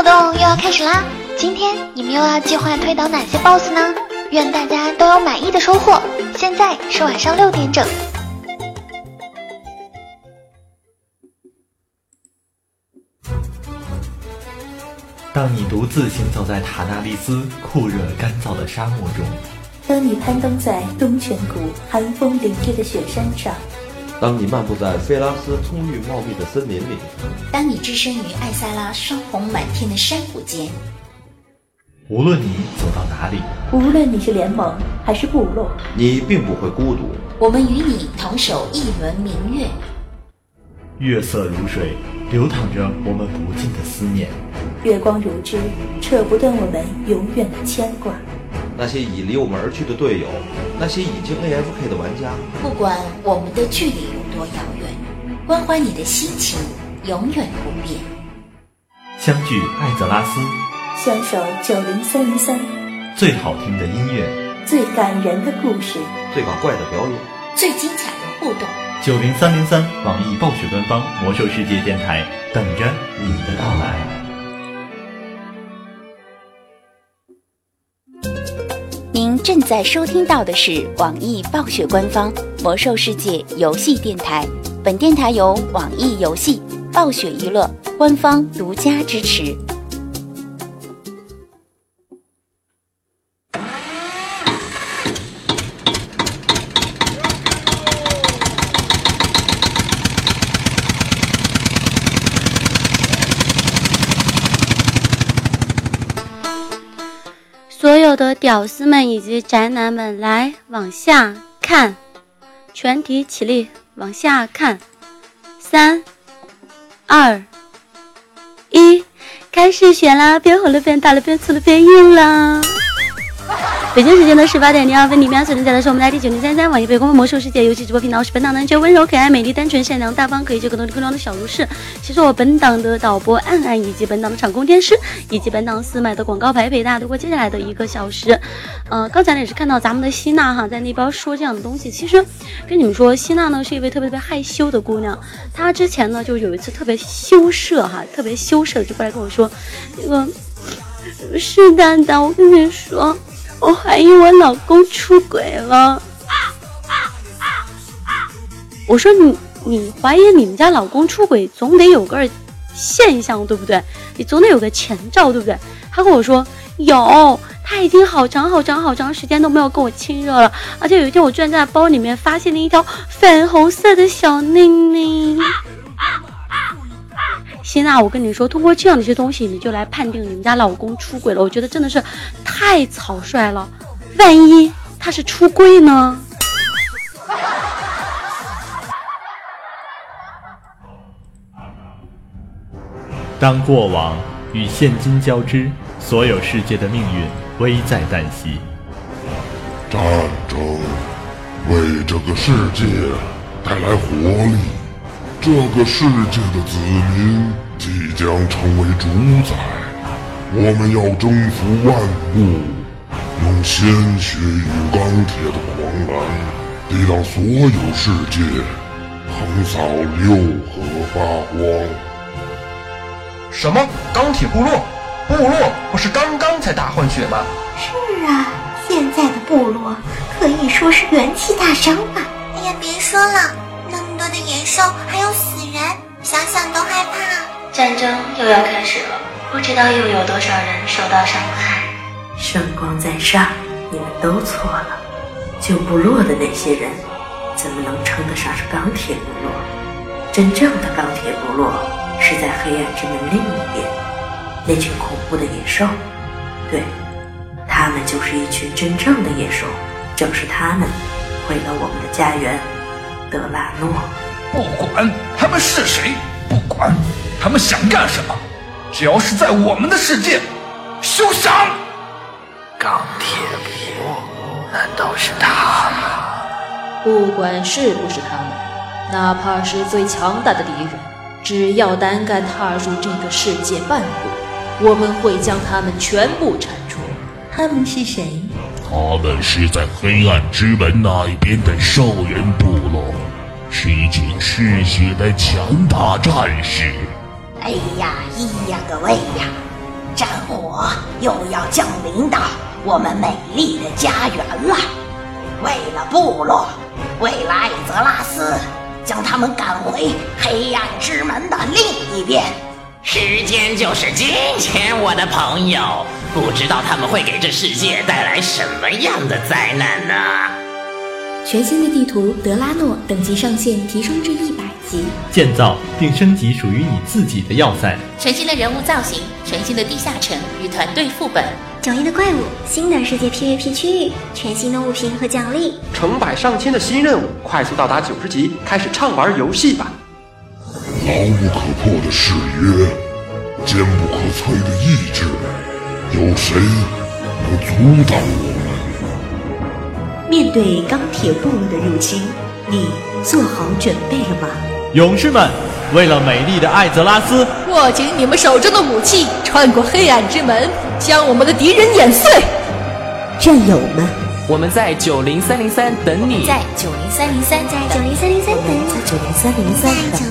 活动又要开始啦！今天你们又要计划推倒哪些 BOSS 呢？愿大家都有满意的收获。现在是晚上六点整。当你独自行走在塔纳利斯酷热干燥的沙漠中，当你攀登在东泉谷寒风凛冽的雪山上，当你漫步在菲拉斯葱郁茂密的森林里，当你置身于艾萨拉霜红满天的山谷间，无论你走到哪里，无论你是联盟还是部落，你并不会孤独。我们与你同守一轮明月。月色如水，流淌着我们不尽的思念；月光如织，扯不断我们永远的牵挂。那些已离我们而去的队友，那些已经 AFK 的玩家，不管我们的距离有多遥远，关怀你的心情永远不变。相聚艾泽拉斯，相守九零三零三，最好听的音乐，最感人的故事，最搞怪的表演，最精彩的互动。九零三零三网易暴雪官方魔兽世界电台，等着你的到来。正在收听到的是网易暴雪官方魔兽世界游戏电台，本电台由网易游戏、暴雪娱乐官方独家支持。的屌丝们以及宅男们，来往下看，全体起立，往下看，三、二、一，开始选啦！变红了，变大了，变粗了，变硬了。北京时间的十八点零二分，你们所正在的是我们的第九零三三网易被公魔兽世界游戏直播频道，是本档男绝温柔可爱、美丽、单纯、善良、大方，可以救更多更多的小如是。其实我本档的导播暗暗，以及本档的场控电视，以及本档四麦的广告牌陪大家度过接下来的一个小时。呃，刚才呢也是看到咱们的希娜哈在那边说这样的东西。其实跟你们说，希娜呢是一位特别特别害羞的姑娘。她之前呢就有一次特别羞涩哈，特别羞涩就过来跟我说，那个是蛋蛋，我跟你说。我怀疑我老公出轨了。我说你你怀疑你们家老公出轨，总得有个现象对不对？你总得有个前兆对不对？他跟我说有，他已经好长好长好长时间都没有跟我亲热了，而且有一天我居然在包里面发现了一条粉红色的小宁宁。希娜，我跟你说，通过这样的一些东西，你就来判定你们家老公出轨了，我觉得真的是太草率了。万一他是出柜呢？当过往与现今交织，所有世界的命运危在旦夕。战争为这个世界带来活力。这个世界的子民即将成为主宰，我们要征服万物，用鲜血与钢铁的狂澜抵挡所有世界，横扫六合八荒。什么？钢铁部落？部落不是刚刚才大换血吗？是啊，现在的部落可以说是元气大伤吧。哎呀，别说了。多的野兽，还有死人，想想都害怕。战争又要开始了，不知道又有多少人受到伤害。圣光在上，你们都错了。旧部落的那些人，怎么能称得上是钢铁部落？真正的钢铁部落是在黑暗之门另一边，那群恐怖的野兽。对，他们就是一群真正的野兽，正是他们毁了我们的家园。德拉诺，不管他们是谁，不管他们想干什么，只要是在我们的世界，休想！钢铁部落，难道是他们？不管是不是他们，哪怕是最强大的敌人，只要胆敢踏入这个世界半步，我们会将他们全部铲除。他们是谁？他们是在黑暗之门那一边的兽人部落，是一群嗜血的强大战士。哎呀，咿呀各位呀！战火又要降临到我们美丽的家园了。为了部落，为了艾泽拉斯，将他们赶回黑暗之门的另一边。时间就是金钱，我的朋友。不知道他们会给这世界带来什么样的灾难呢？全新的地图德拉诺等级上限提升至一百级，建造并升级属于你自己的要塞。全新的人物造型，全新的地下城与团队副本，迥异的怪物，新的世界 PVP 区域，全新的物品和奖励，成百上千的新任务，快速到达九十级，开始畅玩游戏吧！牢不可破的誓约，坚不可摧的意志。有谁能阻挡我们？面对钢铁部落的入侵，你做好准备了吗？勇士们，为了美丽的艾泽拉斯，握紧你们手中的武器，穿过黑暗之门，将我们的敌人碾碎！战友们，我们在九零三零三等你，在九零三零三，在九零三零三等你，在九零三零三，在九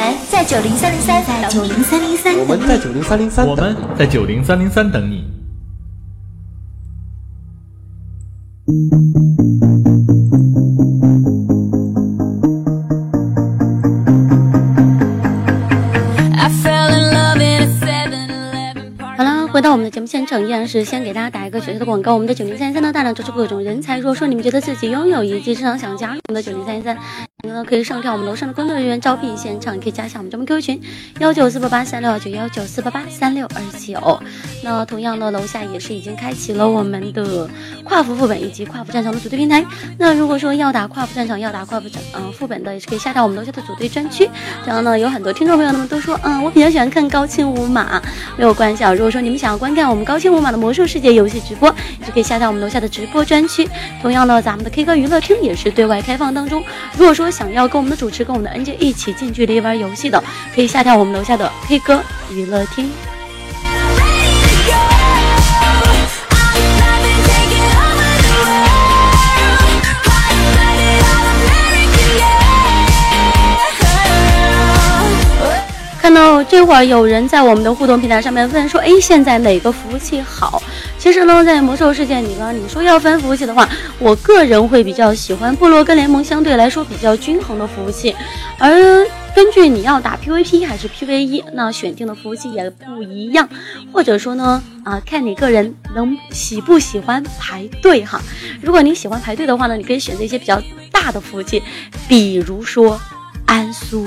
们在九零三零三，在九零三零三，我们在九零三零三，我们在九零三零三等你。回到我们的节目现场，依然是先给大家打一个小小的广告。我们的九零三三呢，大量招收各种人才。如果说你们觉得自己拥有一技之长，想加入我们的九零三三，呢可以上跳我们楼上的工作人员招聘现场，可以加一下我们专门 QQ 群幺九四八八三六二九幺九四八八三六二九。那同样呢，楼下也是已经开启了我们的跨服副本以及跨服战场的组队平台。那如果说要打跨服战场，要打跨服战嗯副本的，也是可以下到我们楼下的组队专区。然后呢，有很多听众朋友们都说，嗯，我比较喜欢看高清无码，没有关系啊。如果说你们想要观看我们高清无码的魔兽世界游戏直播，也是可以下到我们楼下的直播专区。同样呢，咱们的 K 歌娱乐厅也是对外开放当中。如果说想要跟我们的主持、跟我们的 NJ 一起近距离玩游戏的，可以下跳我们楼下的 K 歌娱乐厅。看到这会儿有人在我们的互动平台上面问说：“哎，现在哪个服务器好？”其实呢，在魔兽世界里边，你说要分服务器的话，我个人会比较喜欢部落跟联盟相对来说比较均衡的服务器。而根据你要打 PVP 还是 PVE，那选定的服务器也不一样。或者说呢，啊，看你个人能喜不喜欢排队哈。如果你喜欢排队的话呢，你可以选择一些比较大的服务器，比如说安苏。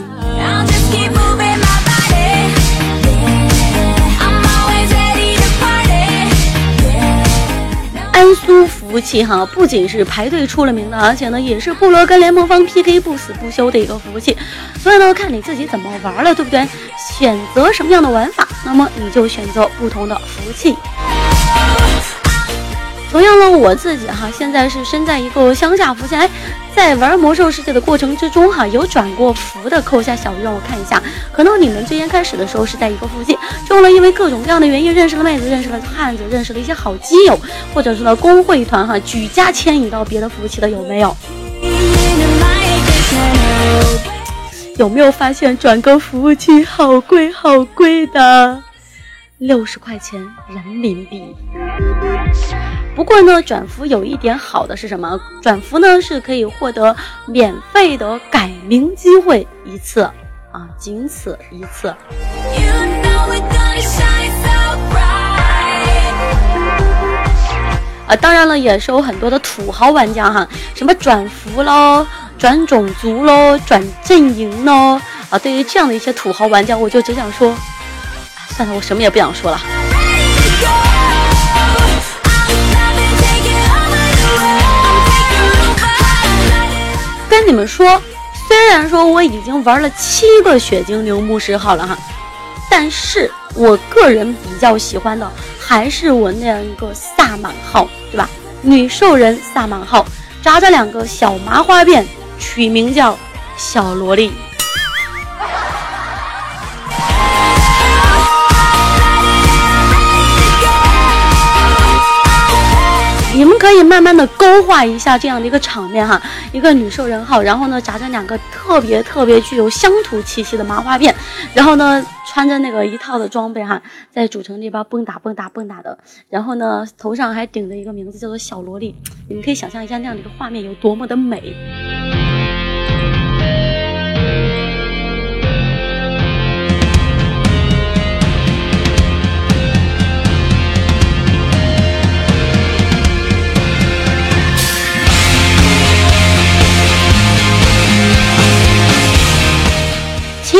江苏服务器哈，不仅是排队出了名的，而且呢，也是部落跟联盟方 PK 不死不休的一个服务器。所以呢，看你自己怎么玩了，对不对？选择什么样的玩法，那么你就选择不同的服务器。同样呢，我自己哈，现在是身在一个乡下服务器，哎，在玩魔兽世界的过程之中哈，有转过服的，扣下小鱼让我看一下。可能你们最先开始的时候是在一个服务器，之后呢，因为各种各样的原因认识了妹子，认识了汉子，认识了一些好基友，或者是呢公会团哈，举家迁移到别的服务器的有没有？有没有发现转个服务器好贵好贵的？六十块钱人民币。不过呢，转服有一点好的是什么？转服呢是可以获得免费的改名机会一次啊，仅此一次。啊，当然了，也是有很多的土豪玩家哈，什么转服喽、转种族喽、转阵营喽啊。对于这样的一些土豪玩家，我就只想说，算了，我什么也不想说了。你们说，虽然说我已经玩了七个血精灵牧师号了哈，但是我个人比较喜欢的还是我那样一个萨满号，对吧？女兽人萨满号，扎着两个小麻花辫，取名叫小萝莉。可以慢慢的勾画一下这样的一个场面哈，一个女兽人号，然后呢扎着两个特别特别具有乡土气息的麻花辫，然后呢穿着那个一套的装备哈，在主城这边蹦跶蹦跶蹦跶的，然后呢，头上还顶着一个名字叫做小萝莉，你们可以想象一下那样的一个画面有多么的美。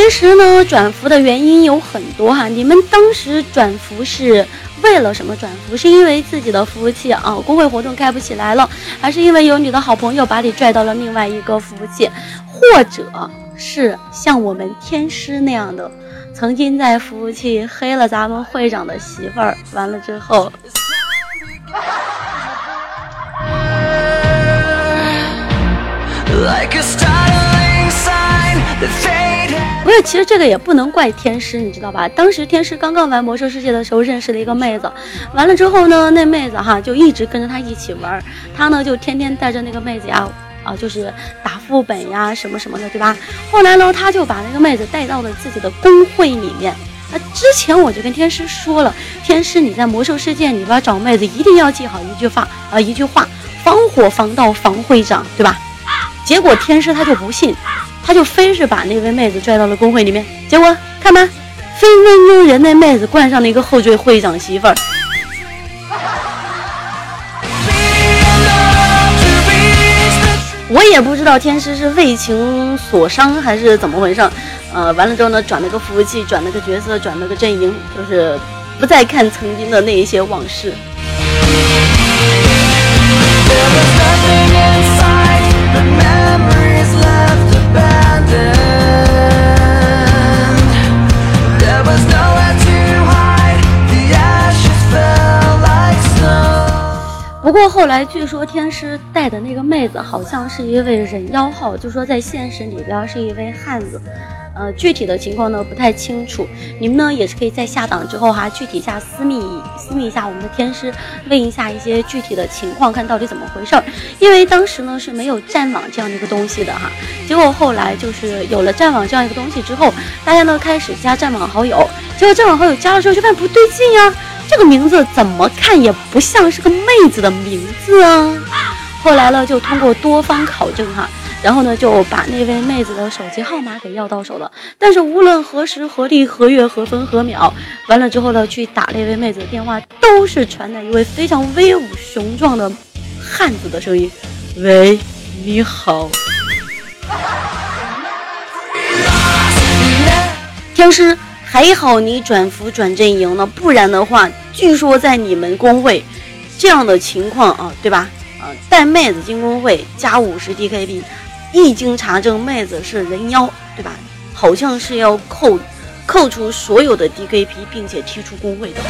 其实呢，转服的原因有很多哈。你们当时转服是为了什么转服？是因为自己的服务器啊，工会活动开不起来了，还是因为有你的好朋友把你拽到了另外一个服务器，或者是像我们天师那样的，曾经在服务器黑了咱们会长的媳妇儿，完了之后。不是，其实这个也不能怪天师，你知道吧？当时天师刚刚玩魔兽世界的时候，认识了一个妹子，完了之后呢，那妹子哈就一直跟着他一起玩，他呢就天天带着那个妹子呀，啊，就是打副本呀什么什么的，对吧？后来呢，他就把那个妹子带到了自己的公会里面。那之前我就跟天师说了，天师你在魔兽世界里边找妹子一定要记好一句话啊，一句话，防火防盗防会长，对吧？结果天师他就不信。他就非是把那位妹子拽到了公会里面，结果看吧，分分钟人那妹子冠上了一个后缀会长媳妇儿。我也不知道天师是为情所伤还是怎么回事，呃，完了之后呢，转了个服务器，转了个角色，转了个阵营，就是不再看曾经的那一些往事。不过后来据说天师带的那个妹子好像是一位人妖号，就说在现实里边是一位汉子，呃，具体的情况呢不太清楚。你们呢也是可以在下档之后哈，具体下私密私密一下我们的天师，问一下一些具体的情况，看到底怎么回事儿。因为当时呢是没有战网这样的一个东西的哈，结果后来就是有了战网这样一个东西之后，大家呢开始加战网好友，结果战网好友加了之后就发现不对劲呀。这个名字怎么看也不像是个妹子的名字啊！后来呢，就通过多方考证哈，然后呢就把那位妹子的手机号码给要到手了。但是无论何时何地何月何分何秒，完了之后呢，去打那位妹子的电话，都是传来一位非常威武雄壮的汉子的声音：“喂，你好，天师。”还好你转服转阵营了，不然的话，据说在你们公会这样的情况啊，对吧？啊，带妹子进公会加五十 DKB，一经查证妹子是人妖，对吧？好像是要扣扣除所有的 DKP，并且踢出公会的。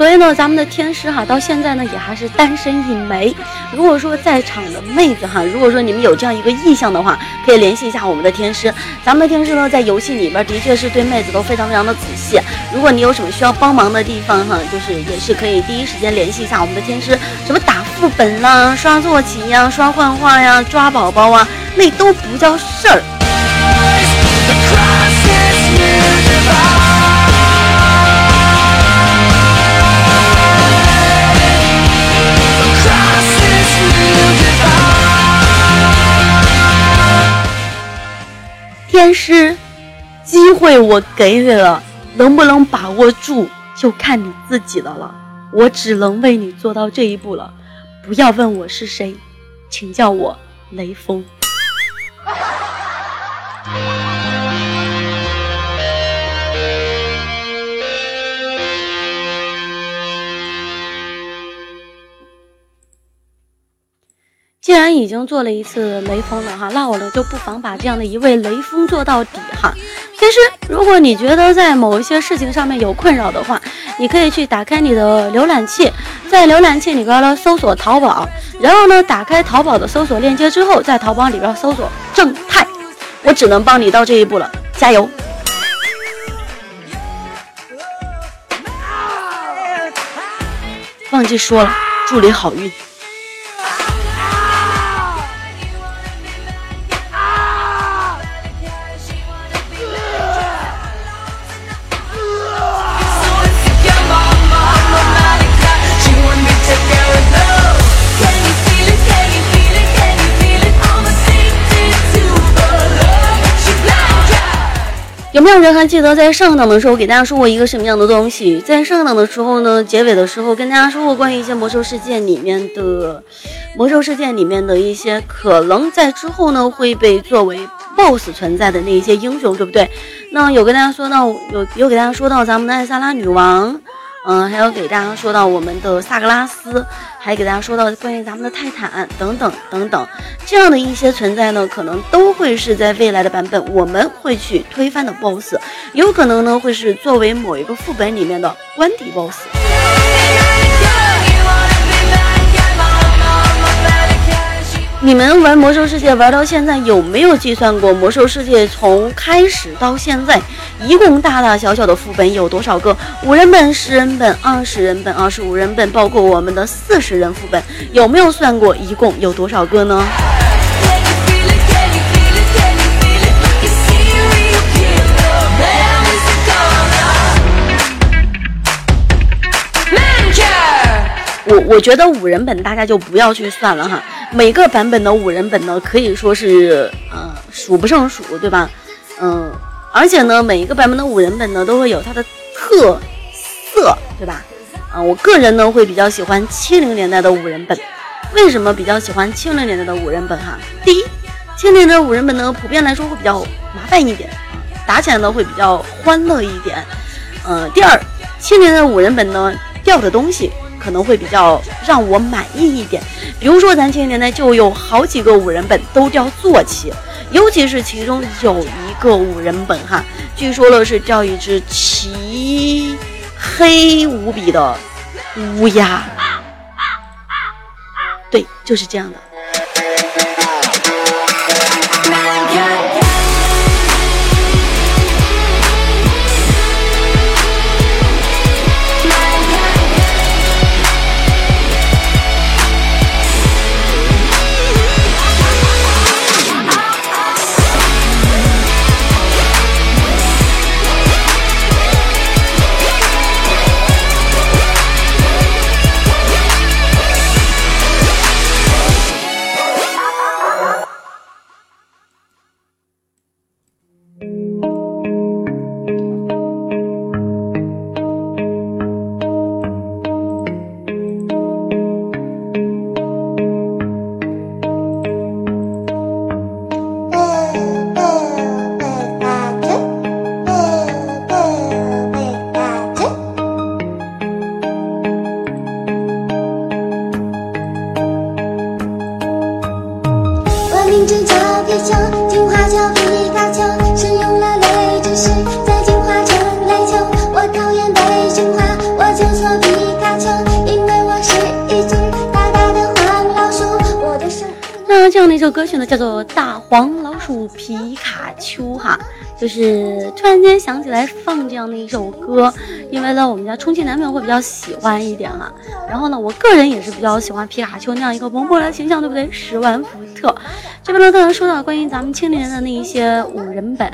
所以呢，咱们的天师哈，到现在呢也还是单身一枚。如果说在场的妹子哈，如果说你们有这样一个意向的话，可以联系一下我们的天师。咱们的天师呢，在游戏里边的确是对妹子都非常非常的仔细。如果你有什么需要帮忙的地方哈，就是也是可以第一时间联系一下我们的天师。什么打副本啦、刷坐骑呀、刷幻化呀、抓宝宝啊，那都不叫事儿。天师，机会我给你了，能不能把握住，就看你自己的了。我只能为你做到这一步了，不要问我是谁，请叫我雷锋。既然已经做了一次雷锋了哈，那我呢就不妨把这样的一位雷锋做到底哈。其实，如果你觉得在某一些事情上面有困扰的话，你可以去打开你的浏览器，在浏览器里边呢搜索淘宝，然后呢打开淘宝的搜索链接之后，在淘宝里边搜索正太，我只能帮你到这一步了，加油！忘记说了。祝你好运。有没有人还记得在上档的时候给大家说过一个什么样的东西？在上档的时候呢，结尾的时候跟大家说过关于一些魔兽世界里面的魔兽世界里面的一些可能在之后呢会被作为 BOSS 存在的那一些英雄，对不对？那有跟大家说到有有给大家说到咱们的艾萨拉女王。嗯，还有给大家说到我们的萨格拉斯，还给大家说到关于咱们的泰坦等等等等，这样的一些存在呢，可能都会是在未来的版本我们会去推翻的 BOSS，有可能呢会是作为某一个副本里面的官邸 BOSS。你们玩魔兽世界玩到现在有没有计算过魔兽世界从开始到现在，一共大大小小的副本有多少个？五人本、十人本、二十人本、二十五人本，包括我们的四十人副本，有没有算过一共有多少个呢？我觉得五人本大家就不要去算了哈，每个版本的五人本呢可以说是呃数不胜数，对吧？嗯，而且呢每一个版本的五人本呢都会有它的特色，对吧？啊，我个人呢会比较喜欢七零年代的五人本，为什么比较喜欢七零年代的五人本哈？第一，七零年代的五人本呢普遍来说会比较麻烦一点，打起来呢会比较欢乐一点。嗯，第二，七零年代的五人本呢掉的东西。可能会比较让我满意一点，比如说咱前年代就有好几个五人本都叫坐骑，尤其是其中有一个五人本哈，据说了是叫一只漆黑无比的乌鸦，对，就是这样的。就是突然间想起来放这样的一首歌，因为呢我们家充气男朋友会比较喜欢一点哈，然后呢我个人也是比较喜欢皮卡丘那样一个萌萌的形象，对不对？十万伏特。这边呢刚才说到关于咱们青年的那一些五人本，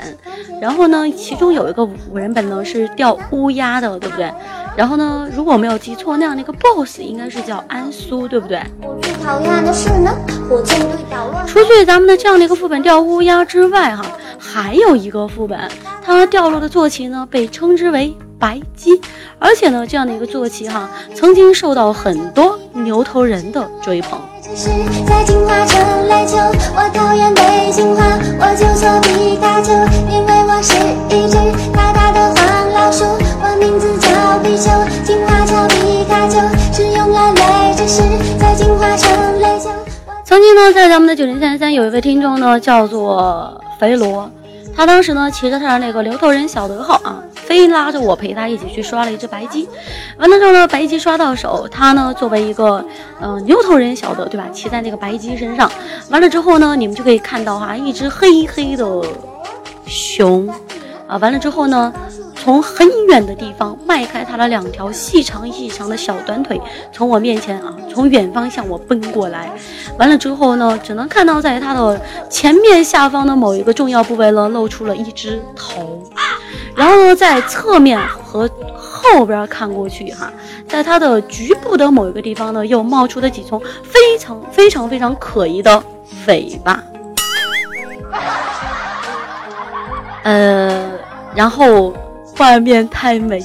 然后呢其中有一个五人本呢是钓乌鸦的，对不对？然后呢，如果我没有记错，那样的一个 BOSS 应该是叫安苏，对不对？我最讨厌的是呢，火箭队捣乱除去咱们的这样的一个副本钓乌鸦之外，哈，还有一个副本，它掉落的坐骑呢被称之为白鸡，而且呢，这样的一个坐骑哈，曾经受到很多牛头人的追捧。曾经呢，在咱们的九零三三有一位听众呢，叫做肥罗，他当时呢骑着他的那个牛头人小德号啊，非拉着我陪他一起去刷了一只白鸡。完了之后呢，白鸡刷到手，他呢作为一个嗯牛头人小德，对吧？骑在那个白鸡身上，完了之后呢，你们就可以看到哈，一只黑黑的熊啊。完了之后呢。从很远的地方迈开他的两条细长细长的小短腿，从我面前啊，从远方向我奔过来。完了之后呢，只能看到在他的前面下方的某一个重要部位呢，露出了一只头。然后呢，在侧面和后边看过去，哈，在它的局部的某一个地方呢，又冒出了几丛非常非常非常可疑的尾巴。呃，然后画面太美，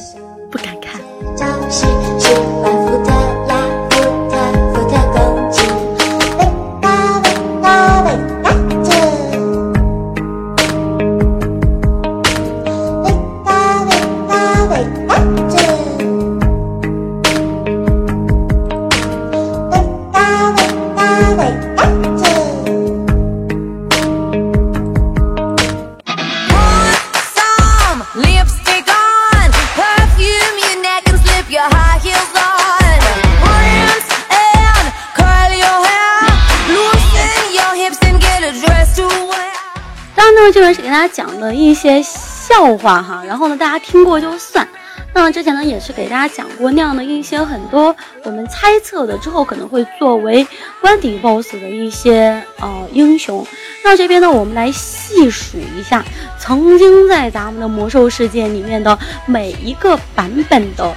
话哈，然后呢，大家听过就算。那之前呢，也是给大家讲过那样的一些很多我们猜测的之后可能会作为关底 BOSS 的一些呃英雄。那这边呢，我们来细数一下曾经在咱们的魔兽世界里面的每一个版本的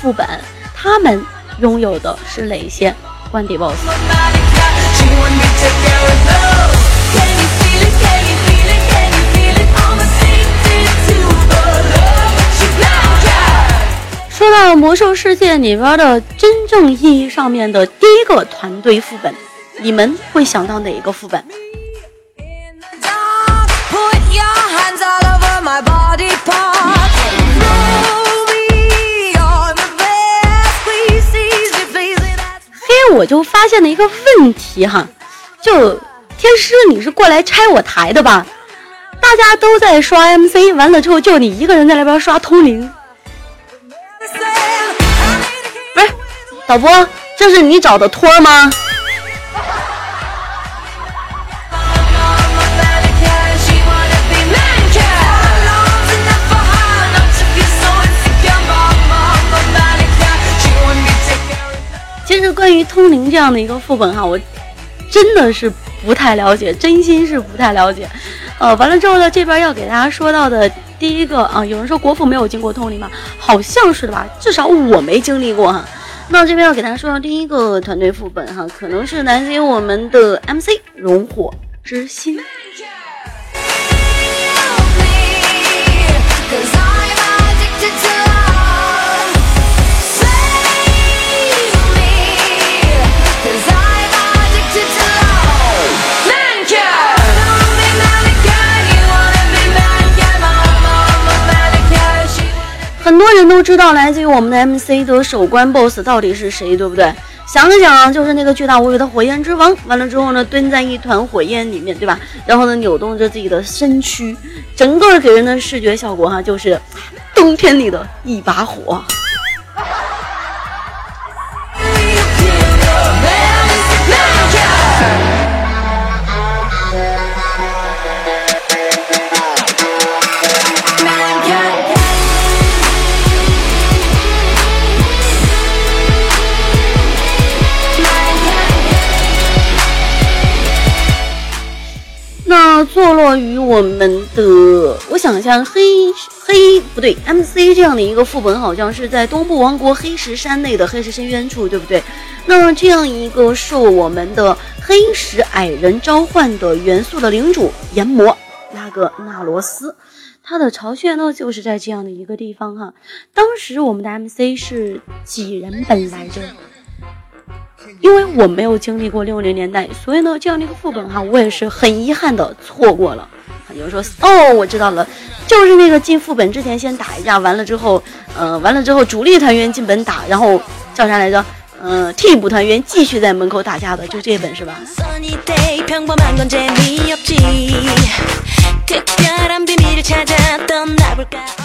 副本，他们拥有的是哪些关底 BOSS。说到魔兽世界里边的真正意义上面的第一个团队副本，你们会想到哪一个副本？嘿，我就发现了一个问题哈，就天师你是过来拆我台的吧？大家都在刷 MC，完了之后就你一个人在那边刷通灵。老婆，这是你找的托吗？其实关于通灵这样的一个副本哈，我真的是不太了解，真心是不太了解。呃，完了之后呢，这边要给大家说到的第一个啊，有人说国服没有经过通灵吗？好像是的吧，至少我没经历过哈。那这边要给大家说到第一个团队副本哈，可能是来自于我们的 MC 荣火之心。很多人都知道来自于我们的 MC 的首关 BOSS 到底是谁，对不对？想了想，就是那个巨大无比的火焰之王。完了之后呢，蹲在一团火焰里面，对吧？然后呢，扭动着自己的身躯，整个给人的视觉效果哈，就是冬天里的一把火。坐落于我们的，我想一下，黑黑不对，MC 这样的一个副本，好像是在东部王国黑石山内的黑石深渊处，对不对？那这样一个受我们的黑石矮人召唤的元素的领主炎魔拉格纳罗斯，他的巢穴呢就是在这样的一个地方哈。当时我们的 MC 是几人本来着？因为我没有经历过六零年代，所以呢，这样的一个副本哈，我也是很遗憾的错过了。有人说哦，我知道了，就是那个进副本之前先打一架，完了之后，呃，完了之后主力团员进本打，然后叫啥来着？嗯，替补团员继续在门口打架的，就这本是吧？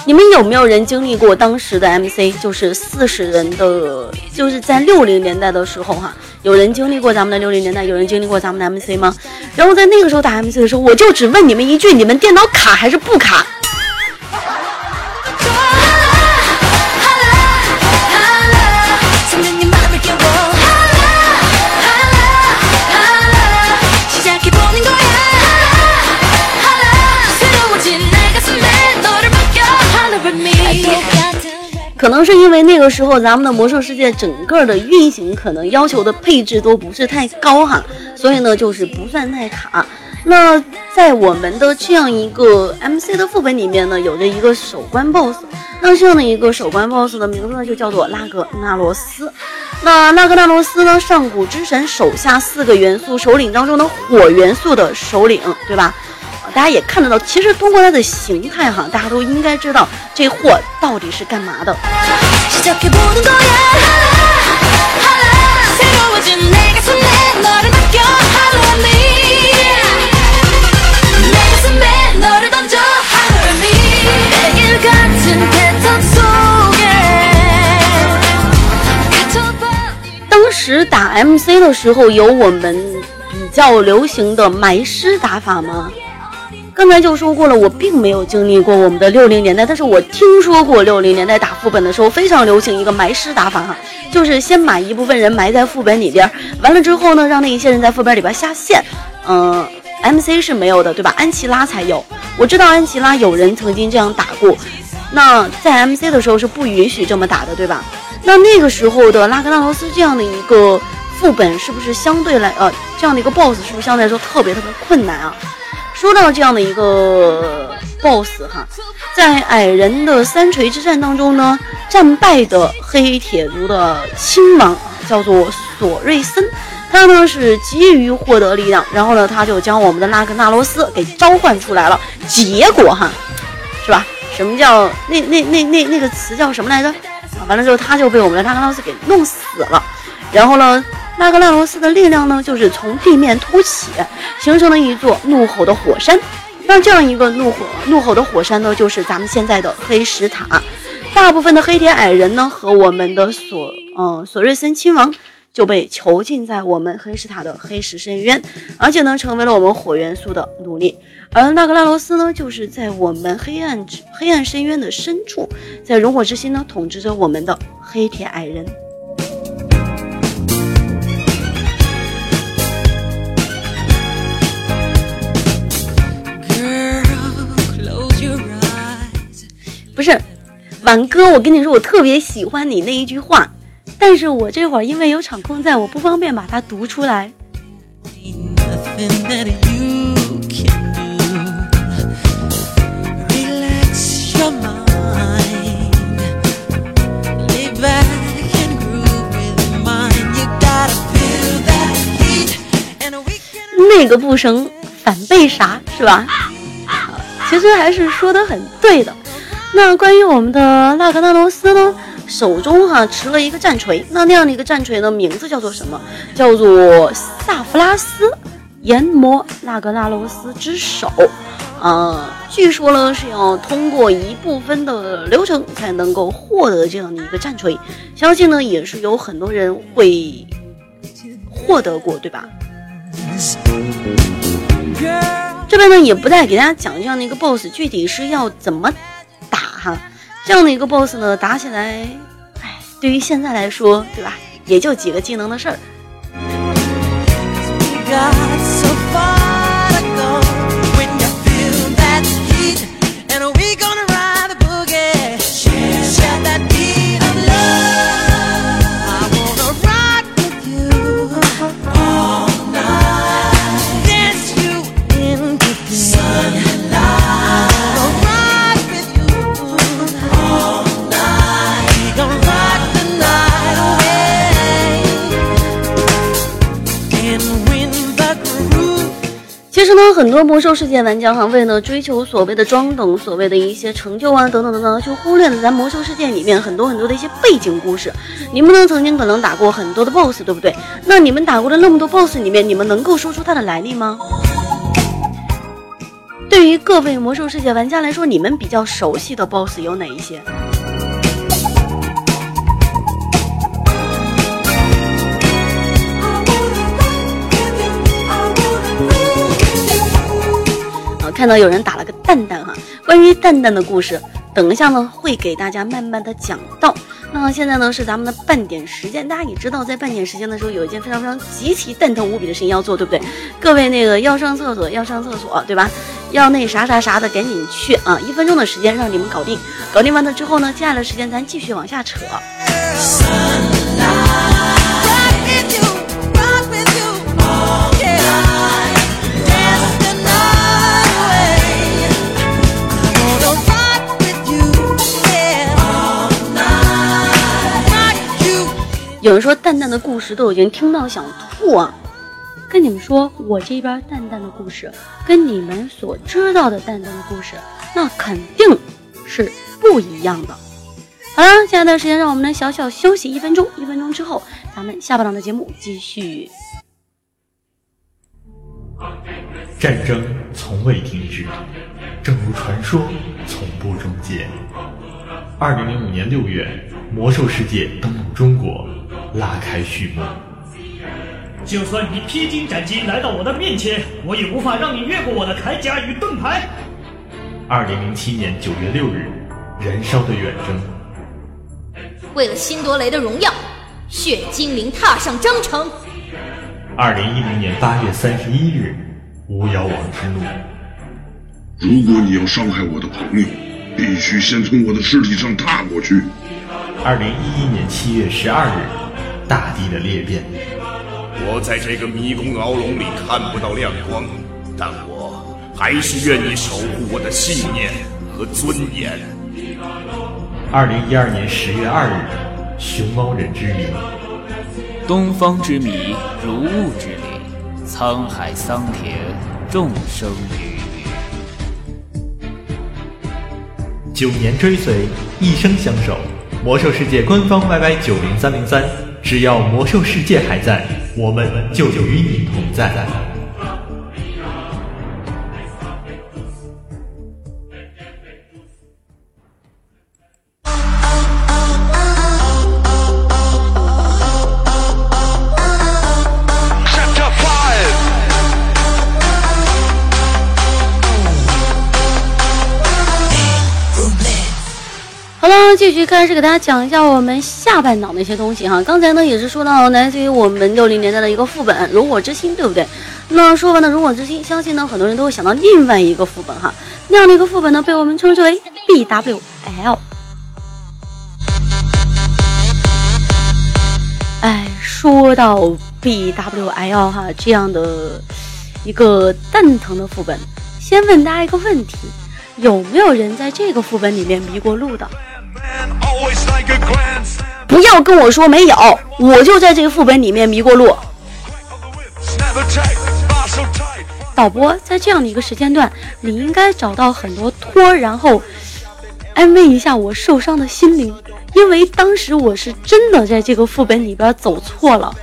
你们有没有人经历过当时的 MC，就是四十人的，就是在六零年代的时候哈？有人经历过咱们的六零年代，有人经历过咱们的 MC 吗？然后在那个时候打 MC 的时候，我就只问你们一句：你们电脑卡还是不卡？可能是因为那个时候咱们的魔兽世界整个的运行可能要求的配置都不是太高哈，所以呢就是不算太卡。那在我们的这样一个 MC 的副本里面呢，有着一个首关 BOSS。那这样的一个首关 BOSS 的名字呢，就叫做拉格纳罗斯。那拉格纳罗斯呢，上古之神手下四个元素首领当中的火元素的首领，对吧？大家也看得到，其实通过它的形态哈，大家都应该知道这货到底是干嘛的。当时打 MC 的时候，有我们比较流行的埋尸打法吗？刚才就说过了，我并没有经历过我们的六零年代，但是我听说过六零年代打副本的时候非常流行一个埋尸打法哈，就是先把一部分人埋在副本里边，完了之后呢，让那一些人在副本里边下线。嗯，MC 是没有的，对吧？安琪拉才有，我知道安琪拉有人曾经这样打过。那在 MC 的时候是不允许这么打的，对吧？那那个时候的拉格纳罗斯这样的一个副本，是不是相对来呃这样的一个 BOSS 是不是相对来说特别特别困难啊？说到这样的一个 BOSS 哈，在矮人的三锤之战当中呢，战败的黑铁族的亲王叫做索瑞森，他呢是急于获得力量，然后呢他就将我们的拉格纳罗斯给召唤出来了，结果哈，是吧？什么叫那那那那那个词叫什么来着？啊，完了之后他就被我们的拉格纳罗斯给弄死了，然后呢？拉格纳罗斯的力量呢，就是从地面凸起，形成了一座怒吼的火山。那这样一个怒火怒吼的火山呢，就是咱们现在的黑石塔。大部分的黑铁矮人呢，和我们的索嗯索瑞森亲王就被囚禁在我们黑石塔的黑石深渊，而且呢，成为了我们火元素的奴隶。而拉格纳罗斯呢，就是在我们黑暗之黑暗深渊的深处，在熔火之心呢，统治着我们的黑铁矮人。不是，婉哥，我跟你说，我特别喜欢你那一句话，但是我这会儿因为有场控在，我不方便把它读出来。那个不成反被杀是吧？其实还是说的很对的。那关于我们的拉格纳罗斯呢，手中哈持了一个战锤，那那样的一个战锤呢，名字叫做什么？叫做萨弗拉斯研磨拉格纳罗斯之手。呃，据说呢是要通过一部分的流程才能够获得这样的一个战锤，相信呢也是有很多人会获得过，对吧？这边呢也不再给大家讲这样的一个 BOSS 具体是要怎么。打哈，这样的一个 boss 呢，打起来，哎，对于现在来说，对吧，也就几个技能的事儿。其实呢，很多魔兽世界玩家哈，为了追求所谓的装等、所谓的一些成就啊，等等等等，就忽略了咱魔兽世界里面很多很多的一些背景故事。你们呢，曾经可能打过很多的 BOSS，对不对？那你们打过的那么多 BOSS 里面，你们能够说出它的来历吗？对于各位魔兽世界玩家来说，你们比较熟悉的 BOSS 有哪一些？看到有人打了个蛋蛋哈，关于蛋蛋的故事，等一下呢会给大家慢慢的讲到。那现在呢是咱们的半点时间，大家也知道，在半点时间的时候有一件非常非常极其蛋疼无比的事情要做，对不对？各位那个要上厕所要上厕所，对吧？要那啥啥啥的，赶紧去啊！一分钟的时间让你们搞定，搞定完了之后呢，接下来的时间咱继续往下扯。有人说蛋蛋的故事都已经听到想吐啊！跟你们说，我这边蛋蛋的故事跟你们所知道的蛋蛋的故事，那肯定是不一样的。好了，接下来的时间让我们来小小休息一分钟，一分钟之后，咱们下半档的节目继续。战争从未停止，正如传说从不终结。二零零五年六月，魔兽世界登陆中国。拉开序幕。就算你披荆斩棘来到我的面前，我也无法让你越过我的铠甲与盾牌。二零零七年九月六日，燃烧的远征。为了辛多雷的荣耀，血精灵踏上征程。二零一零年八月三十一日，巫妖王之怒。如果你要伤害我的朋友，必须先从我的尸体上踏过去。二零一一年七月十二日。大地的裂变。我在这个迷宫牢笼里看不到亮光，但我还是愿意守护我的信念和尊严。二零一二年十月二日，熊猫人之谜。东方之谜，如雾之灵，沧海桑田，众生鱼九年追随，一生相守。魔兽世界官方 YY 九零三零三。只要魔兽世界还在，我们就与你同在。继续开始给大家讲一下我们下半档的一些东西哈。刚才呢也是说到来自于我们六零年代的一个副本《熔火之心》，对不对？那说完了《熔火之心》，相信呢很多人都会想到另外一个副本哈。那样的一个副本呢，被我们称之为 BWL。哎，说到 BWL 哈这样的一个蛋疼的副本，先问大家一个问题：有没有人在这个副本里面迷过路的？不要跟我说没有，我就在这个副本里面迷过路。导播，在这样的一个时间段，你应该找到很多托，然后安慰一下我受伤的心灵，因为当时我是真的在这个副本里边走错了。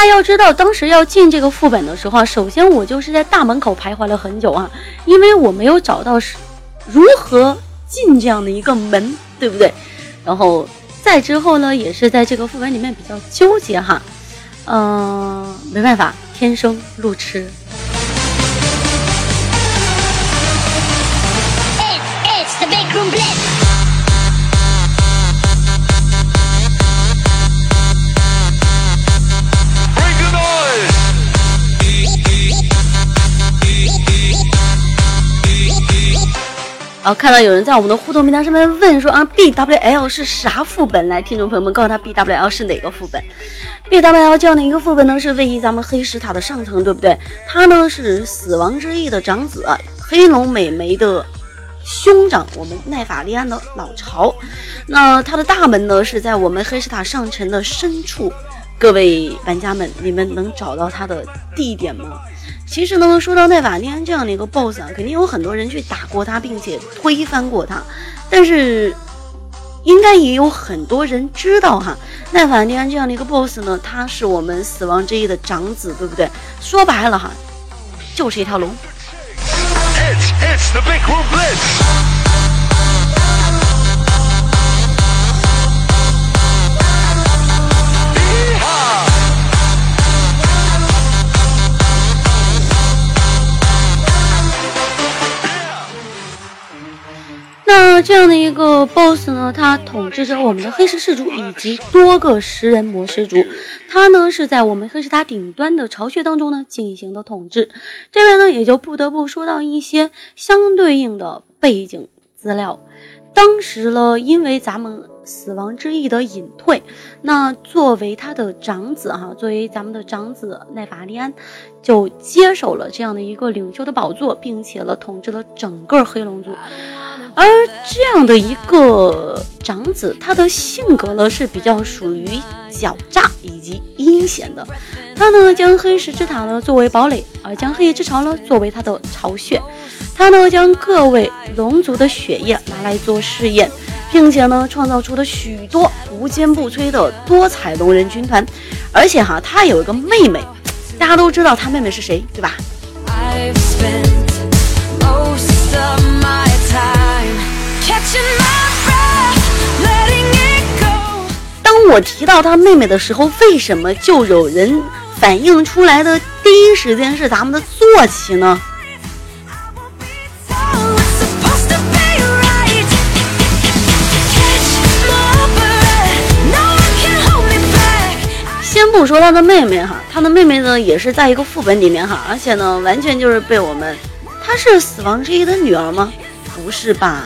大家要知道，当时要进这个副本的时候，首先我就是在大门口徘徊了很久啊，因为我没有找到是如何进这样的一个门，对不对？然后再之后呢，也是在这个副本里面比较纠结哈，嗯，没办法，天生路痴。看到有人在我们的互动平台上面问说啊，B W L 是啥副本？来，听众朋友们告诉他 B W L 是哪个副本？B W L 这样的一个副本呢，是位于咱们黑石塔的上层，对不对？它呢是死亡之翼的长子，黑龙美眉的兄长，我们奈法利安的老巢。那它的大门呢是在我们黑石塔上层的深处。各位玩家们，你们能找到它的地点吗？其实呢，说到奈法利安这样的一个 BOSS 啊，肯定有很多人去打过他，并且推翻过他。但是，应该也有很多人知道哈，奈法利安这样的一个 BOSS 呢，他是我们死亡之翼的长子，对不对？说白了哈，就是一条龙。这样的一个 BOSS 呢，他统治着我们的黑石氏族以及多个食人魔氏族。他呢是在我们黑石塔顶端的巢穴当中呢进行的统治。这边呢也就不得不说到一些相对应的背景资料。当时呢，因为咱们死亡之翼的隐退，那作为他的长子哈，作为咱们的长子奈法利安，就接手了这样的一个领袖的宝座，并且了统治了整个黑龙族。而这样的一个长子，他的性格呢是比较属于狡诈以及阴险的。他呢将黑石之塔呢作为堡垒，而将黑夜之巢呢作为他的巢穴。他呢将各位龙族的血液拿来做试验，并且呢创造出了许多无坚不摧的多彩龙人军团。而且哈，他有一个妹妹，大家都知道他妹妹是谁，对吧？当我提到他妹妹的时候，为什么就有人反映出来的第一时间是咱们的坐骑呢？先不说他的妹妹哈，他的妹妹呢也是在一个副本里面哈，而且呢完全就是被我们，她是死亡之翼的女儿吗？不是吧？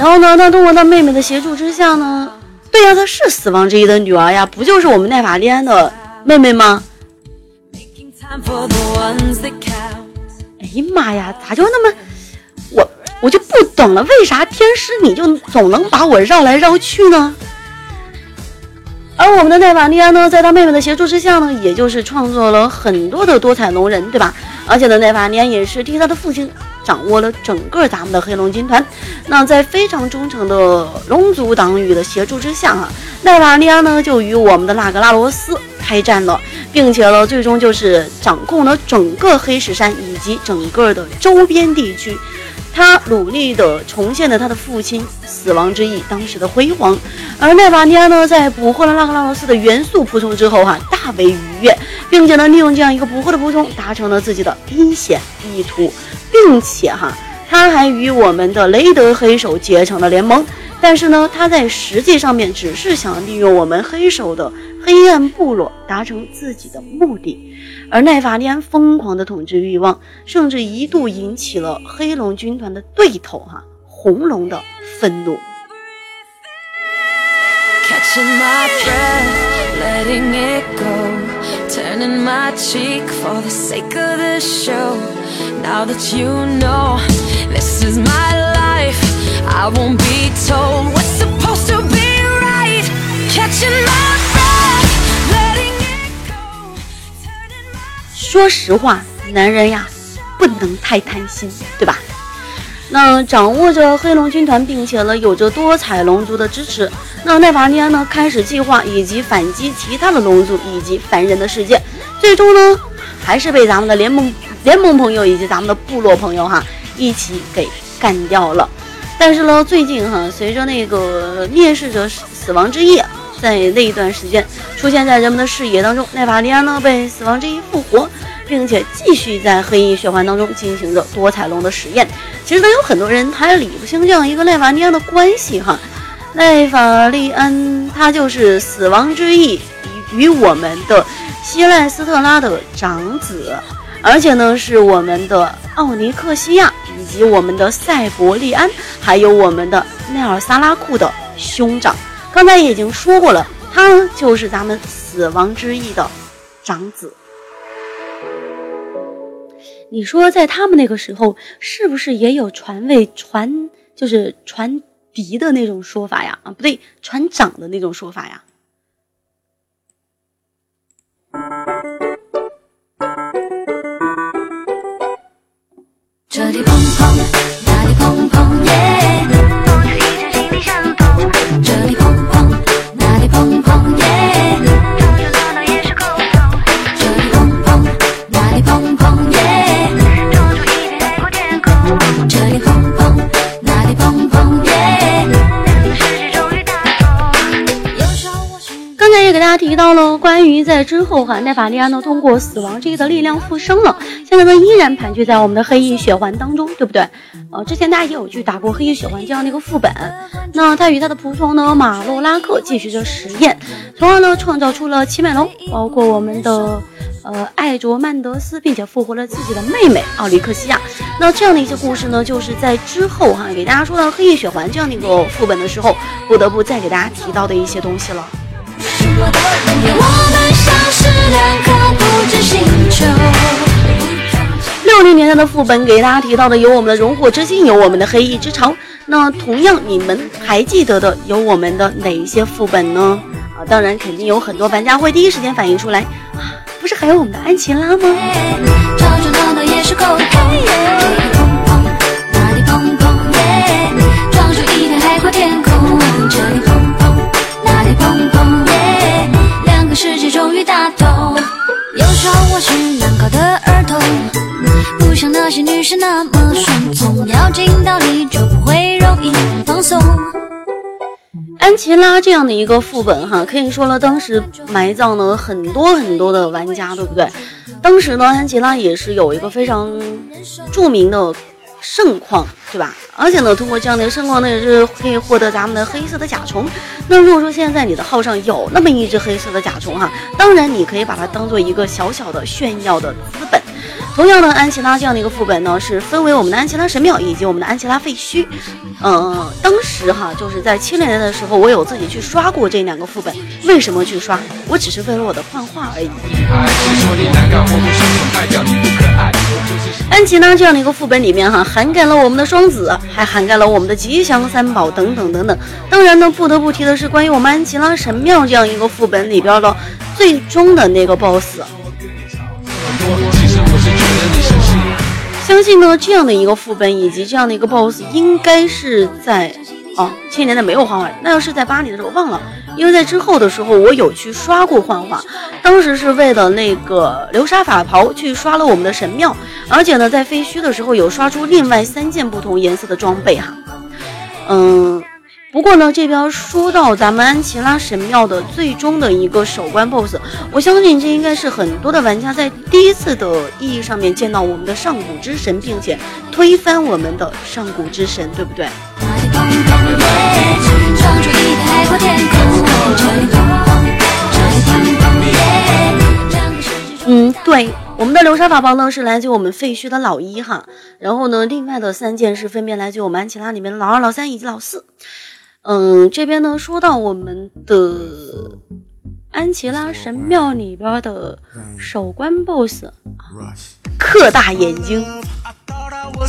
然后呢，他通过他妹妹的协助之下呢，对呀，她是死亡之一的女儿呀，不就是我们奈法利安的妹妹吗？哎呀妈呀，咋就那么我我就不懂了，为啥天师你就总能把我绕来绕去呢？而我们的奈法利安呢，在他妹妹的协助之下呢，也就是创作了很多的多彩龙人，对吧？而且呢，奈法利安也是替他的父亲。掌握了整个咱们的黑龙军团，那在非常忠诚的龙族党羽的协助之下，哈，奈瓦利亚呢就与我们的那格拉罗斯开战了，并且呢，最终就是掌控了整个黑石山以及整个的周边地区。他努力地重现了他的父亲死亡之翼当时的辉煌，而奈瓦尼亚呢，在捕获了拉格拉罗斯的元素仆从之后，哈，大为愉悦，并且呢，利用这样一个捕获的仆从，达成了自己的阴险意图，并且哈，他还与我们的雷德黑手结成了联盟。但是呢，他在实际上面只是想利用我们黑手的黑暗部落达成自己的目的，而奈法利安疯狂的统治欲望，甚至一度引起了黑龙军团的对头哈红龙的愤怒。说实话，男人呀，不能太贪心，对吧？那掌握着黑龙军团，并且呢，有着多彩龙族的支持，那奈法尼安呢，开始计划以及反击其他的龙族以及凡人的世界。最终呢，还是被咱们的联盟联盟朋友以及咱们的部落朋友哈一起给干掉了。但是呢，最近哈，随着那个灭世者死亡之翼在那一段时间出现在人们的视野当中，奈法利安呢被死亡之翼复活，并且继续在黑衣血环当中进行着多彩龙的实验。其实呢，有很多人还理不清这样一个奈法利安的关系哈。奈法利安他就是死亡之翼与我们的希赖斯特拉的长子，而且呢是我们的奥尼克西亚。以及我们的塞伯利安，还有我们的奈尔萨拉库的兄长，刚才已经说过了，他就是咱们死亡之翼的长子。你说在他们那个时候，是不是也有传位传，就是传嫡的那种说法呀？啊，不对，传长的那种说法呀？他提到了关于在之后哈，奈法利亚呢通过死亡之翼的力量复生了，现在呢依然盘踞在我们的黑翼血环当中，对不对？呃，之前大家也有去打过黑翼血环这样的一个副本，那他与他的仆从呢马洛拉克继续着实验，从而呢创造出了七面龙，包括我们的呃艾卓曼德斯，并且复活了自己的妹妹奥里克西亚。那这样的一些故事呢，就是在之后哈给大家说到黑翼血环这样的一个副本的时候，不得不再给大家提到的一些东西了。六零年代的副本给大家提到的有我们的熔火之心，有我们的黑翼之潮。那同样，你们还记得的有我们的哪一些副本呢？啊，当然肯定有很多玩家会第一时间反应出来啊，不是还有我们的安琪拉吗？世界终于打通。有时候我是难搞的儿童，不像那些女生那么顺从，要讲道理就不会容易放松。安琪拉这样的一个副本哈，可以说了，当时埋葬了很多很多的玩家，对不对？当时呢，安琪拉也是有一个非常著名的。盛况，对吧？而且呢，通过这样的盛况呢，也是可以获得咱们的黑色的甲虫。那如果说现在你的号上有那么一只黑色的甲虫哈，当然你可以把它当做一个小小的炫耀的资本。同样呢，安琪拉这样的一个副本呢，是分为我们的安琪拉神庙以及我们的安琪拉废墟。嗯，当时哈，就是在七零年的时候，我有自己去刷过这两个副本。为什么去刷？我只是为了我的幻化而已。安琪拉这样的一个副本里面哈，涵盖了我们的双子，还涵盖了我们的吉祥三宝等等等等。当然呢，不得不提的是关于我们安琪拉神庙这样一个副本里边的最终的那个 BOSS。相信呢，这样的一个副本以及这样的一个 BOSS，应该是在啊千年的没有幻化，那要是在巴黎的时候忘了，因为在之后的时候我有去刷过幻化，当时是为了那个流沙法袍去刷了我们的神庙，而且呢在废墟的时候有刷出另外三件不同颜色的装备哈，嗯。不过呢，这边说到咱们安琪拉神庙的最终的一个首关 BOSS，我相信这应该是很多的玩家在第一次的意义上面见到我们的上古之神，并且推翻我们的上古之神，对不对？对，我们的流沙法宝呢是来自于我们废墟的老一哈，然后呢，另外的三件是分别来自于我们安琪拉里面的老二、老三以及老四。嗯，这边呢，说到我们的安琪拉神庙里边的守关 BOSS，克大眼睛。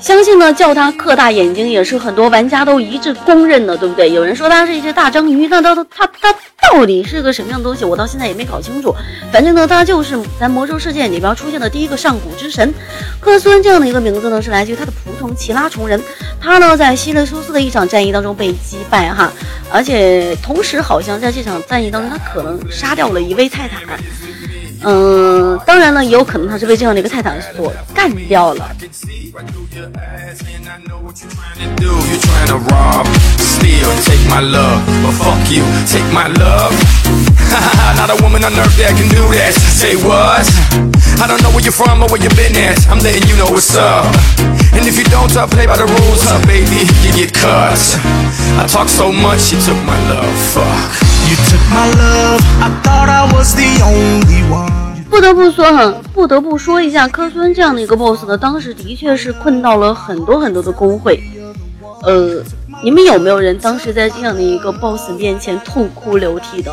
相信呢，叫他刻大眼睛也是很多玩家都一致公认的，对不对？有人说他是一只大章鱼，那他他他到底是个什么样的东西？我到现在也没搞清楚。反正呢，他就是咱魔兽世界里边出现的第一个上古之神。克苏恩这样的一个名字呢，是来自于他的仆从奇拉虫人。他呢，在希勒苏斯的一场战役当中被击败哈，而且同时好像在这场战役当中，他可能杀掉了一位泰坦。嗯，当然了，也有可能他是被这样的一个泰坦所干掉了。 不得不说哈，不得不说一下科孙这样的一个 boss 呢，当时的确是困到了很多很多的工会。呃，你们有没有人当时在这样的一个 boss 面前痛哭流涕的？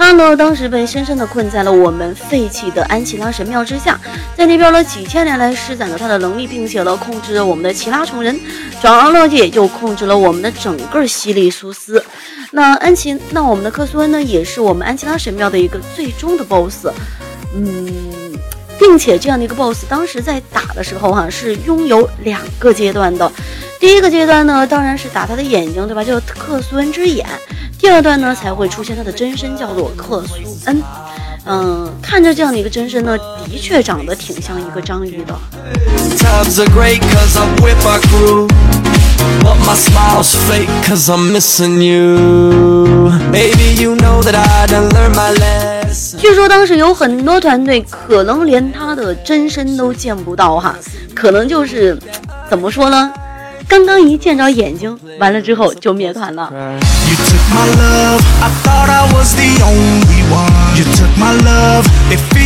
他呢，当时被深深的困在了我们废弃的安琪拉神庙之下，在那边呢几千年来施展了他的能力，并且呢控制着我们的奇拉虫人，转而呢也就控制了我们的整个西里苏斯。那安琪，那我们的克苏恩呢，也是我们安琪拉神庙的一个最终的 BOSS，嗯，并且这样的一个 BOSS，当时在打的时候哈，是拥有两个阶段的。第一个阶段呢，当然是打他的眼睛，对吧？叫克苏恩之眼。第二段呢，才会出现他的真身，叫做克苏恩。嗯，看着这样的一个真身呢，的确长得挺像一个章鱼的。据说当时有很多团队可能连他的真身都见不到哈，可能就是怎么说呢？刚刚一见着眼睛，完了之后就灭团了。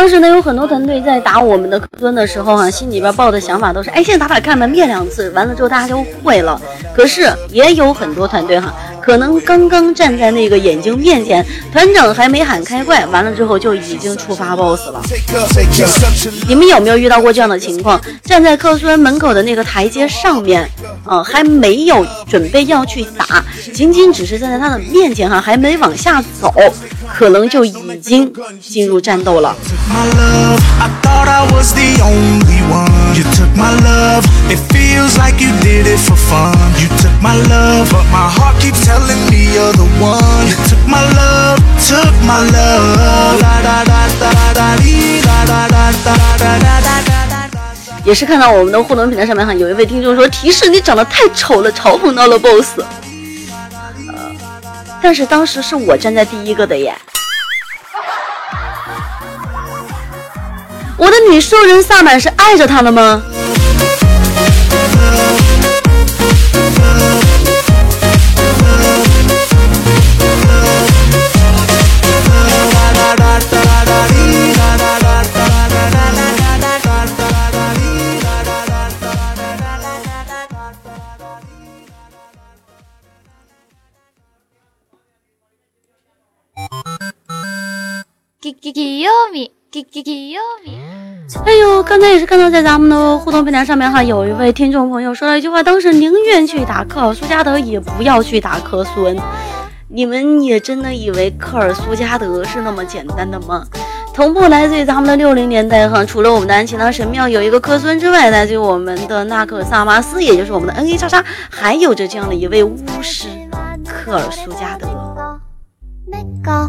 当时呢，有很多团队在打我们的克孙的时候啊，心里边抱的想法都是，哎，先打打看吧，灭两次，完了之后大家就会了。可是也有很多团队哈，可能刚刚站在那个眼睛面前，团长还没喊开怪，完了之后就已经触发 BOSS 了。你们有没有遇到过这样的情况？站在克村门口的那个台阶上面，啊，还没有准备要去打，仅仅只是站在他的面前哈，还没往下走。可能就已经进入战斗了。My love，i thought i was the only one。you took my love，it feels like you did it for fun。you took my love，but my heart keeps telling me you're the one。you took my love，took my love。也是看到我们的互动平台上面哈，有一位听众说，提示你长得太丑了，嘲讽到了 boss。但是当时是我站在第一个的耶。我的女兽人萨满是爱着他的吗？哎呦，刚才也是看到在咱们的互动平台上面哈，有一位听众朋友说了一句话，当时宁愿去打克尔苏加德，也不要去打科苏恩。你们也真的以为科尔苏加德是那么简单的吗？同步来自于咱们的六零年代哈，除了我们的安琪拉神庙有一个科苏恩之外，来自于我们的纳克萨马斯，也就是我们的 N A 叉叉，还有着这样的一位巫师科尔苏加德。那个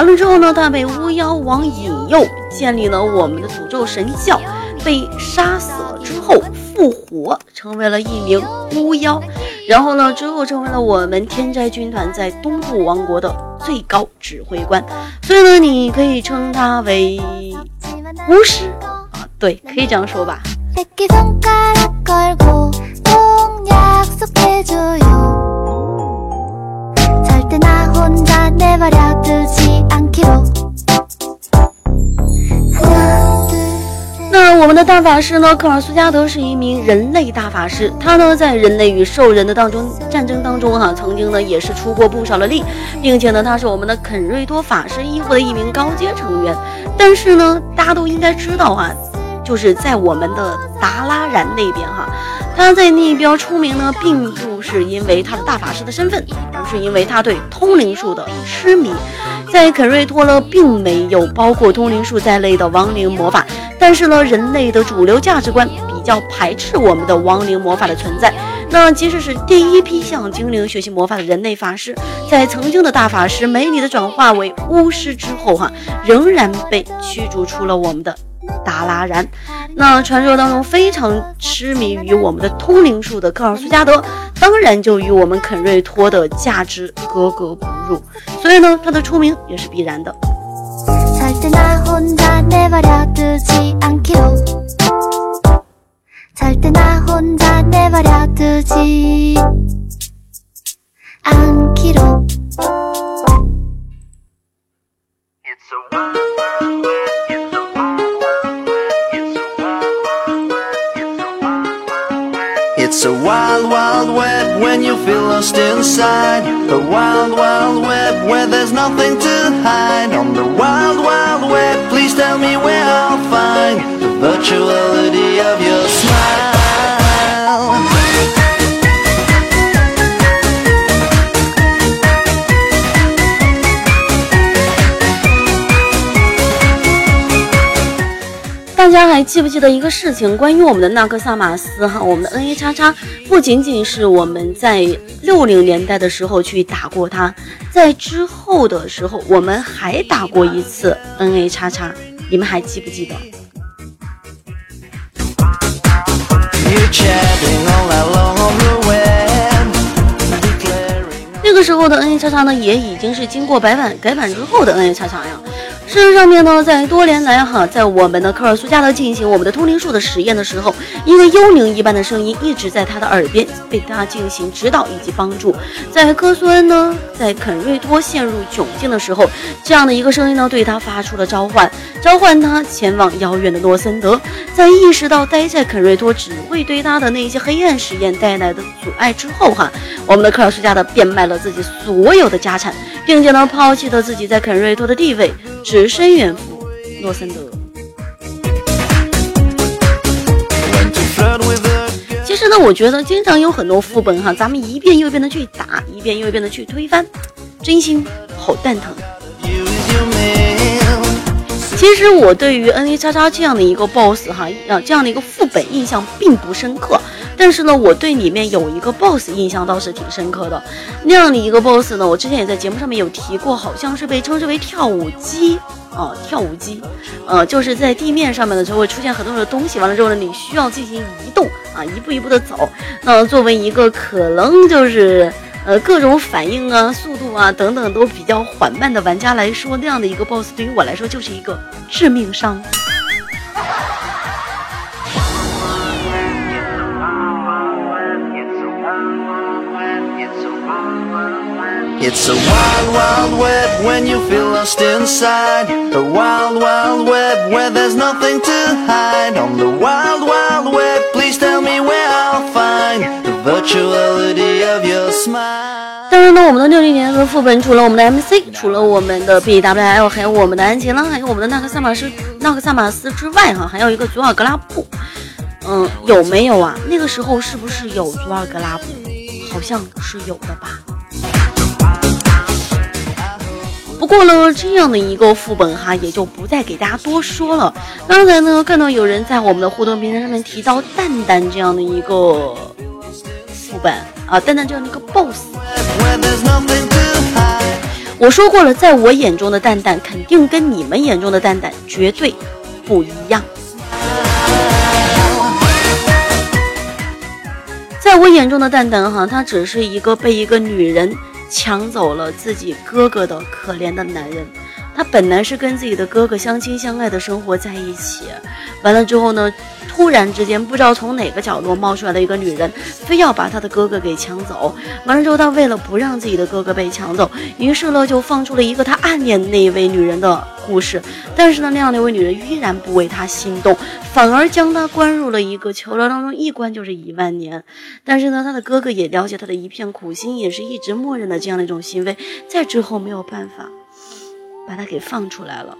完了之后呢，他被巫妖王引诱，建立了我们的诅咒神教。被杀死了之后复活，成为了一名巫妖，然后呢，之后成为了我们天斋军团在东部王国的最高指挥官，所以呢，你可以称他为巫师啊，对，可以这样说吧。那我们的大法师呢？科尔苏加德是一名人类大法师，他呢在人类与兽人的当中战争当中哈，曾经呢也是出过不少的力，并且呢他是我们的肯瑞多法师衣服的一名高阶成员。但是呢，大家都应该知道哈，就是在我们的达拉然那边哈，他在那边出名呢，并不是因为他的大法师的身份，而是因为他对通灵术的痴迷。在肯瑞托勒，并没有包括通灵术在内的亡灵魔法。但是呢，人类的主流价值观比较排斥我们的亡灵魔法的存在。那即使是第一批向精灵学习魔法的人类法师，在曾经的大法师美女的转化为巫师之后，哈，仍然被驱逐出了我们的达拉然。那传说当中非常痴迷于我们的通灵术的科尔苏加德，当然就与我们肯瑞托的价值格格不入。所以呢，他的出名也是必然的。It's a wild, wild web when you feel lost inside. A wild, wild web where there's nothing to hide. On the wild, wild web, please tell me where I'll find the virtuality of your smile. 大家还记不记得一个事情？关于我们的纳克萨玛斯哈，我们的 N A 叉叉不仅仅是我们在六零年代的时候去打过它，在之后的时候我们还打过一次 N A 叉叉，你们还记不记得？You 个时候的 N A 叉叉呢，也已经是经过改版改版之后的 N A 叉叉呀。事实上面呢，在多年来哈，在我们的科尔苏加德进行我们的通灵术的实验的时候，一个幽灵一般的声音一直在他的耳边被他进行指导以及帮助。在科苏恩呢，在肯瑞托陷入窘境的时候，这样的一个声音呢，对他发出了召唤，召唤他前往遥远的诺森德。在意识到待在肯瑞托只会对他的那些黑暗实验带来的阻碍之后哈，我们的科尔苏加德变卖了自自己所有的家产，并且呢，抛弃了自己在肯瑞托的地位。只身远赴诺森德。其实呢，我觉得经常有很多副本哈，咱们一遍又一遍的去打，一遍又一遍的去推翻，真心好蛋疼。其实我对于 N A 叉叉这样的一个 BOSS 哈，啊这样的一个副本印象并不深刻，但是呢，我对里面有一个 BOSS 印象倒是挺深刻的。那样的一个 BOSS 呢，我之前也在节目上面有提过，好像是被称之为跳舞机啊，跳舞机，呃，就是在地面上面的时候会出现很多的东西，完了之后呢，你需要进行移动啊，一步一步的走。那作为一个可能就是。呃，各种反应啊、速度啊等等都比较缓慢的玩家来说，那样的一个 BOSS 对于我来说就是一个致命伤。It's a wild, wild web when you feel lost inside. A wild, wild web where there's nothing to hide. On the wild, wild web, please tell me where 当然呢，我们的六零年的副本除了我们的 MC，除了我们的 BWL，还有我们的安琪拉，还有我们的纳克萨马斯纳克萨马斯之外，哈，还有一个祖尔格拉布。嗯，有没有啊？那个时候是不是有祖尔格拉布？好像是有的吧。不过呢，这样的一个副本哈，也就不再给大家多说了。刚才呢，看到有人在我们的互动平台上面提到蛋蛋这样的一个副本啊，蛋蛋就是那个 BOSS。我说过了，在我眼中的蛋蛋肯定跟你们眼中的蛋蛋绝对不一样。在我眼中的蛋蛋哈，他只是一个被一个女人。抢走了自己哥哥的可怜的男人，他本来是跟自己的哥哥相亲相爱的生活在一起，完了之后呢，突然之间不知道从哪个角落冒出来的一个女人，非要把他的哥哥给抢走。完了之后，他为了不让自己的哥哥被抢走，于是呢就放出了一个他暗恋那一位女人的故事。但是呢，那样的一位女人依然不为他心动，反而将他关入了一个囚牢当中，一关就是一万年。但是呢，他的哥哥也了解他的一片苦心，也是一直默认的这样的一种行为，在之后没有办法把它给放出来了。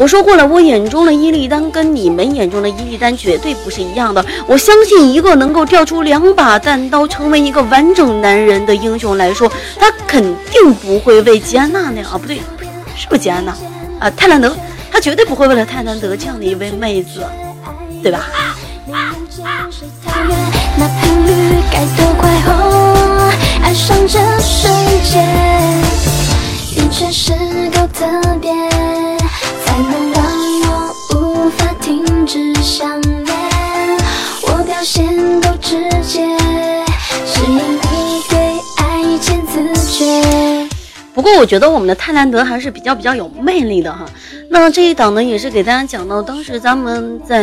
我说过了，我眼中的伊利丹跟你们眼中的伊利丹绝对不是一样的。我相信一个能够调出两把弹刀，成为一个完整男人的英雄来说，他肯定不会为吉安娜那样啊，不对，是不是吉安娜啊？泰兰德，他绝对不会为了泰兰德这样的一位妹子，对吧？上这世界，一切是够特别，能让我无法停止想念。我表现够直接，是因你对爱欠自觉。不过我觉得我们的泰兰德还是比较比较有魅力的哈。那这一档呢，也是给大家讲到当时咱们在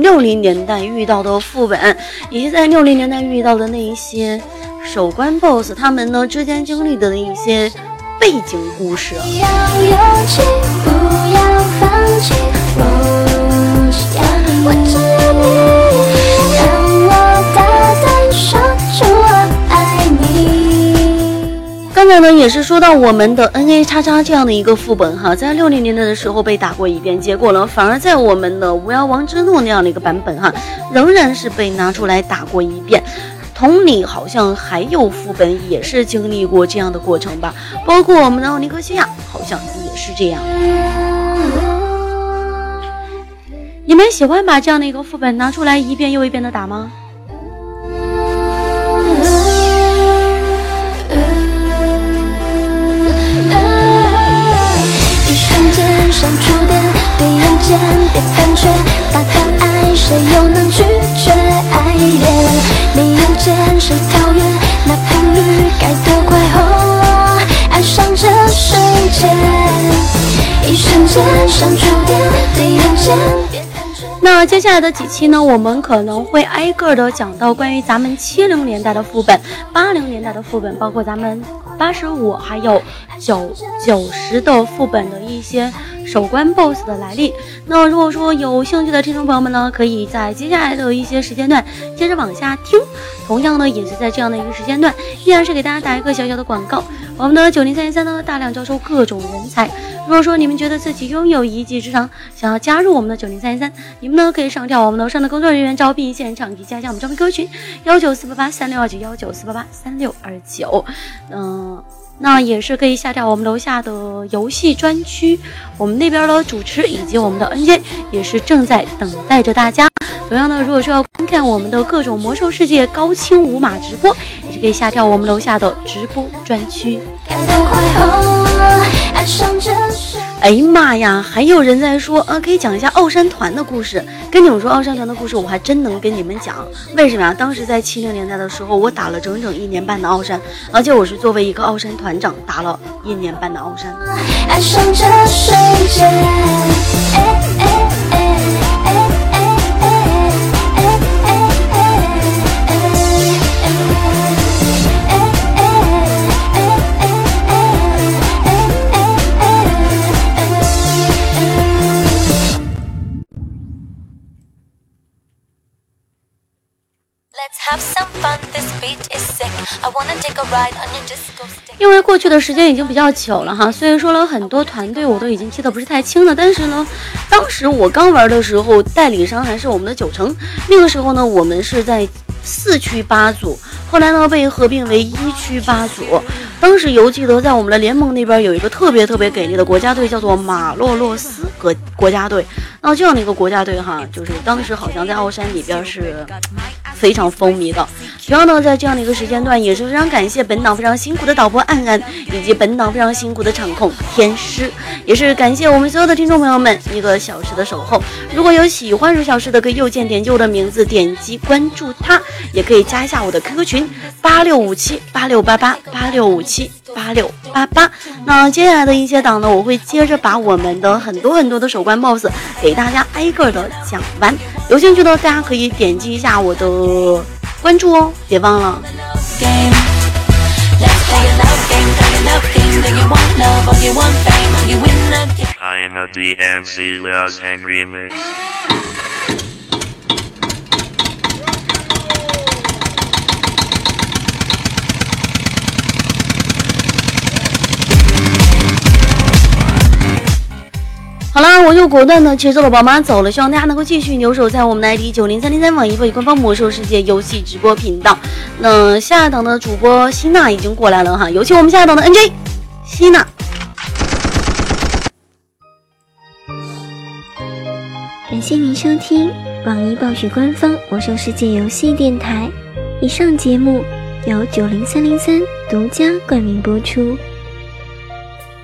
六零年代遇到的副本，以及在六零年代遇到的那一些首关 BOSS 他们呢之间经历的一些背景故事。要勇刚才呢也是说到我们的 N A 叉叉这样的一个副本哈，在六零年代的时候被打过一遍，结果呢反而在我们的无妖王之怒那样的一个版本哈，仍然是被拿出来打过一遍。同理，好像还有副本也是经历过这样的过程吧，包括我们的奥尼克西亚，好像也是这样。你们喜欢把这样的一个副本拿出来一遍又一遍的打吗？一瞬间像触电，对人间别胆怯，大胆爱谁又能拒绝爱恋？没有见谁跳跃，那频率该多快哦！爱上这世界，一瞬间像触电，对人间那接下来的几期呢，我们可能会挨个的讲到关于咱们七零年代的副本、八零年代的副本，包括咱们八十五还有九九十的副本的一些首关 BOSS 的来历。那如果说有兴趣的听众朋友们呢，可以在接下来的一些时间段接着往下听。同样呢，也是在这样的一个时间段，依然是给大家打一个小小的广告。我们的九零三零三呢，大量招收各种人才。如果说你们觉得自己拥有一技之长，想要加入我们的九零三零三，你们呢可以上调我们楼上的工作人员招聘现场，以及加一下我们招聘 QQ 群幺九四八八三六二九幺九四八八三六二九。嗯。那也是可以下调我们楼下的游戏专区，我们那边的主持以及我们的 NJ 也是正在等待着大家。同样呢，如果说要观看我们的各种魔兽世界高清无码直播，也是可以下跳我们楼下的直播专区。哎呀妈呀！还有人在说，呃，可以讲一下奥山团的故事。跟你们说奥山团的故事，我还真能跟你们讲。为什么呀？当时在七零年代的时候，我打了整整一年半的奥山，而且我是作为一个奥山团长打了一年半的奥山。爱上这世界，哎哎因为过去的时间已经比较久了哈，所以说了很多团队我都已经记得不是太清了。但是呢，当时我刚玩的时候，代理商还是我们的九成。那个时候呢，我们是在四区八组，后来呢被合并为一区八组。当时犹记得在我们的联盟那边有一个特别特别给力的国家队，叫做马洛洛斯国国家队。那这样的一个国家队哈，就是当时好像在奥山里边是非常风靡的。主要呢，在这样的一个时间段，也是非常感谢本档非常辛苦的导播安安，以及本档非常辛苦的场控天师，也是感谢我们所有的听众朋友们一个小时的守候。如果有喜欢如小时的，可以右键点击我的名字，点击关注他，也可以加一下我的 QQ 群八六五七八六八八八六五七八六八八。那接下来的一些档呢，我会接着把我们的很多很多的守关 BOSS 给大家挨个的讲完。有兴趣的大家可以点击一下我的关注哦，别忘了。I am a DMC Los and Remix. 好啦，我就果断的骑着了宝马走了，希望大家能够继续留守在我们的 ID 九零三零三网易会官方魔兽世界游戏直播频道。那下一档的主播希娜已经过来了哈，有请我们下一档的 NJ 希娜。感谢您收听网易暴雪官方魔兽世界游戏电台。以上节目由九零三零三独家冠名播出。